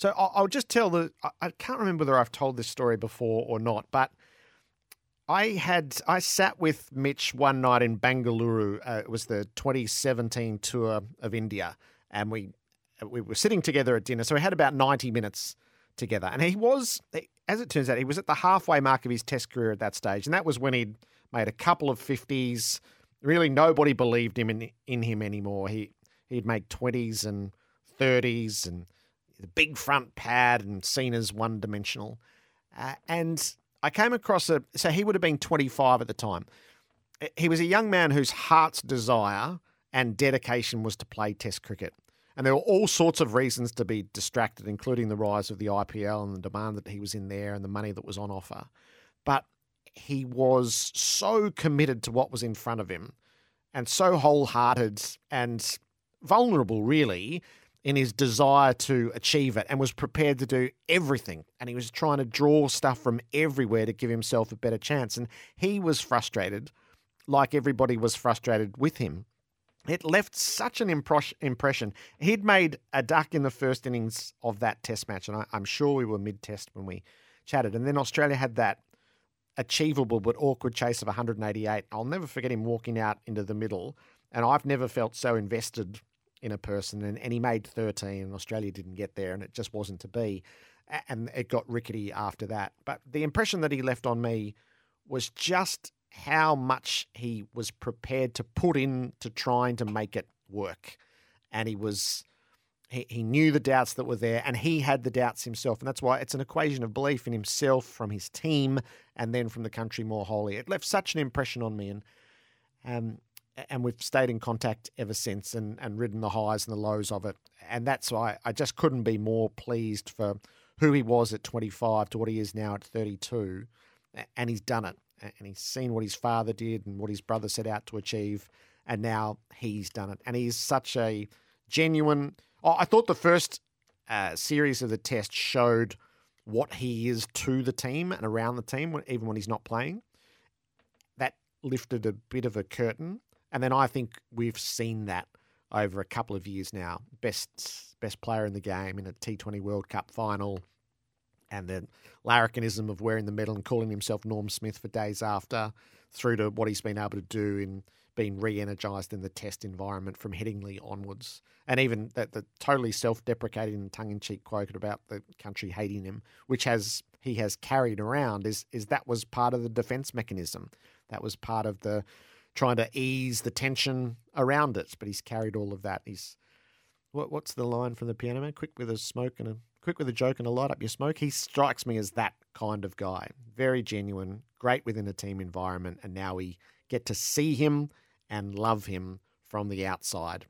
So I'll, I'll just tell the. I, can't remember whether I've told this story before or not, but I had I sat with Mitch one night in Bangalore. Uh, it was the 2017 tour of India, and we we were sitting together at dinner. So we had about 90 minutes together, and he was, as it turns out, he was at the halfway mark of his Test career at that stage, and that was when he'd made a couple of 50s. Really, nobody believed him in in him anymore. He he'd made 20s and 30s and the big front pad and seen as one dimensional. Uh, and I came across a, so he would have been 25 at the time. He was a young man whose heart's desire and dedication was to play Test cricket. And there were all sorts of reasons to be distracted, including the rise of the IPL and the demand that he was in there and the money that was on offer. But he was so committed to what was in front of him and so wholehearted and vulnerable, really, in his desire to achieve it and was prepared to do everything. And he was trying to draw stuff from everywhere to give himself a better chance. And he was frustrated, like everybody was frustrated with him. It left such an impression. He'd made a duck in the first innings of that test match. And I, I'm sure we were mid test when we chatted. And then Australia had that achievable but awkward chase of 188. I'll never forget him walking out into the middle. And I've never felt so invested in a person, and, and he made 13, and Australia didn't get there, and it just wasn't to be. And it got rickety after that. But the impression that he left on me was just how much he was prepared to put in to trying to make it work. And he was he, he knew the doubts that were there and he had the doubts himself. And that's why it's an equation of belief in himself from his team and then from the country more wholly. It left such an impression on me. And um, and we've stayed in contact ever since and, and ridden the highs and the lows of it. And that's why I just couldn't be more pleased for who he was at 25 to what he is now at 32. And he's done it. And he's seen what his father did and what his brother set out to achieve. And now he's done it. And he's such a genuine. Oh, I thought the first uh, series of the test showed what he is to the team and around the team, even when he's not playing. That lifted a bit of a curtain and then I think we've seen that over a couple of years now. Best best player in the game in a T20 World Cup final, and the larrikinism of wearing the medal and calling himself Norm Smith for days after, through to what he's been able to do in being re-energized in the test environment from Headingley onwards, and even that the totally self-deprecating and tongue-in-cheek quote about the country hating him, which has he has carried around, is is that was part of the defence mechanism. That was part of the trying to ease the tension around it. But he's carried all of that. He's what, what's the line from the piano man? Quick with a smoke and a quick with a joke and a light up your smoke. He strikes me as that kind of guy. Very genuine, great within a team environment, and now we get to see him and love him from the outside.